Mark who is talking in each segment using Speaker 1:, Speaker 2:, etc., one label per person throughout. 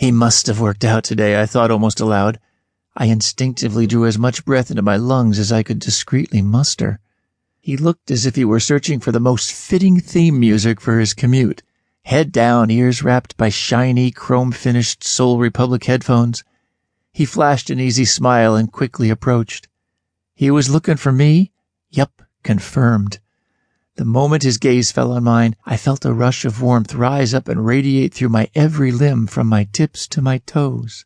Speaker 1: He must have worked out today, I thought almost aloud. I instinctively drew as much breath into my lungs as I could discreetly muster. He looked as if he were searching for the most fitting theme music for his commute. Head down, ears wrapped by shiny, chrome finished Sol Republic headphones. He flashed an easy smile and quickly approached. He was looking for me? Yup, confirmed. The moment his gaze fell on mine, I felt a rush of warmth rise up and radiate through my every limb from my tips to my toes.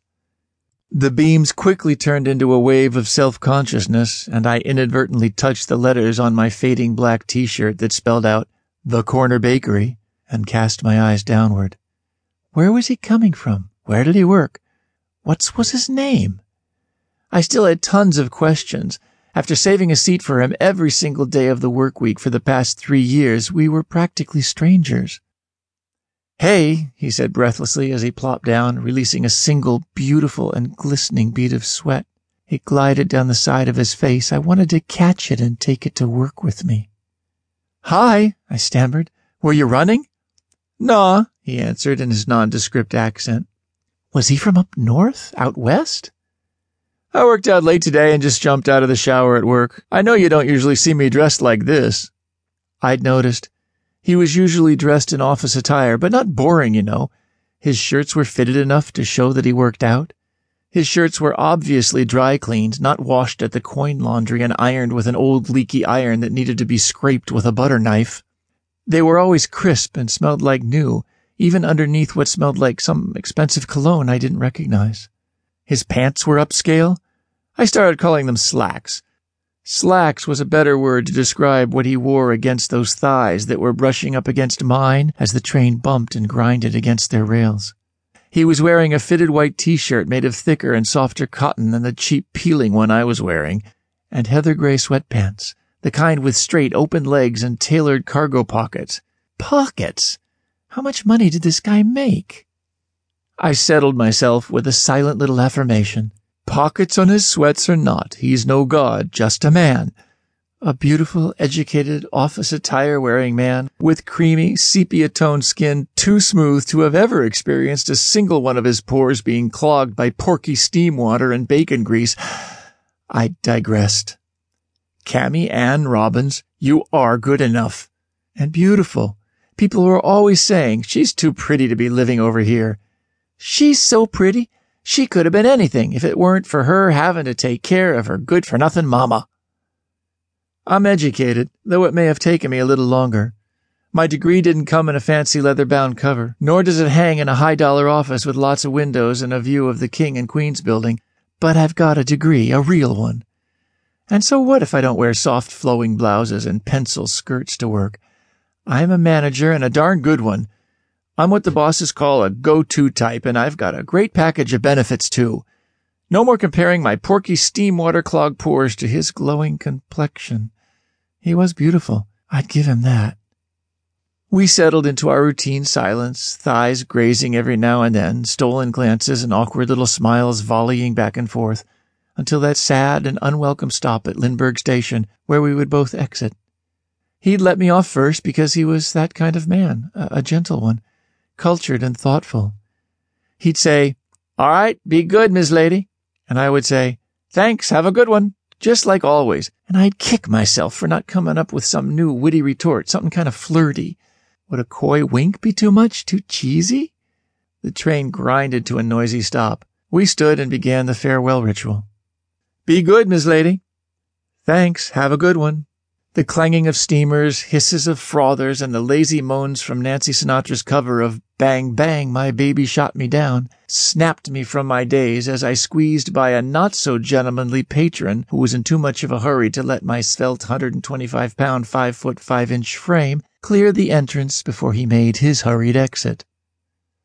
Speaker 1: The beams quickly turned into a wave of self consciousness, and I inadvertently touched the letters on my fading black t shirt that spelled out The Corner Bakery and cast my eyes downward. Where was he coming from? Where did he work? What was his name? I still had tons of questions. After saving a seat for him every single day of the work week for the past three years, we were practically strangers. Hey, he said breathlessly as he plopped down, releasing a single beautiful and glistening bead of sweat. It glided down the side of his face. I wanted to catch it and take it to work with me. Hi, I stammered. Were you running? Nah, he answered in his nondescript accent. Was he from up north? Out west? I worked out late today and just jumped out of the shower at work. I know you don't usually see me dressed like this. I'd noticed. He was usually dressed in office attire, but not boring, you know. His shirts were fitted enough to show that he worked out. His shirts were obviously dry cleaned, not washed at the coin laundry and ironed with an old leaky iron that needed to be scraped with a butter knife. They were always crisp and smelled like new, even underneath what smelled like some expensive cologne I didn't recognize. His pants were upscale. I started calling them slacks. Slacks was a better word to describe what he wore against those thighs that were brushing up against mine as the train bumped and grinded against their rails. He was wearing a fitted white t-shirt made of thicker and softer cotton than the cheap peeling one I was wearing, and heather gray sweatpants, the kind with straight open legs and tailored cargo pockets. Pockets? How much money did this guy make? I settled myself with a silent little affirmation. Pockets on his sweats or not, he's no god, just a man. A beautiful, educated, office attire wearing man with creamy, sepia toned skin too smooth to have ever experienced a single one of his pores being clogged by porky steam water and bacon grease. I digressed. Cammy Ann Robbins, you are good enough. And beautiful. People were always saying, she's too pretty to be living over here. She's so pretty. She could have been anything if it weren't for her having to take care of her good for nothing mama. I'm educated, though it may have taken me a little longer. My degree didn't come in a fancy leather bound cover, nor does it hang in a high dollar office with lots of windows and a view of the King and Queen's building, but I've got a degree, a real one. And so what if I don't wear soft flowing blouses and pencil skirts to work? I'm a manager and a darn good one, I'm what the bosses call a go-to type, and I've got a great package of benefits too. No more comparing my porky steam water clogged pores to his glowing complexion. He was beautiful. I'd give him that. We settled into our routine silence, thighs grazing every now and then, stolen glances and awkward little smiles volleying back and forth, until that sad and unwelcome stop at Lindbergh Station, where we would both exit. He'd let me off first because he was that kind of man, a, a gentle one cultured and thoughtful. He'd say, All right, be good, Miss Lady. And I would say, Thanks, have a good one. Just like always. And I'd kick myself for not coming up with some new witty retort, something kind of flirty. Would a coy wink be too much, too cheesy? The train grinded to a noisy stop. We stood and began the farewell ritual. Be good, Miss Lady. Thanks, have a good one. The clanging of steamers, hisses of frothers, and the lazy moans from Nancy Sinatra's cover of Bang Bang, My Baby Shot Me Down snapped me from my daze as I squeezed by a not so gentlemanly patron who was in too much of a hurry to let my svelte 125 pound, 5 foot 5 inch frame clear the entrance before he made his hurried exit.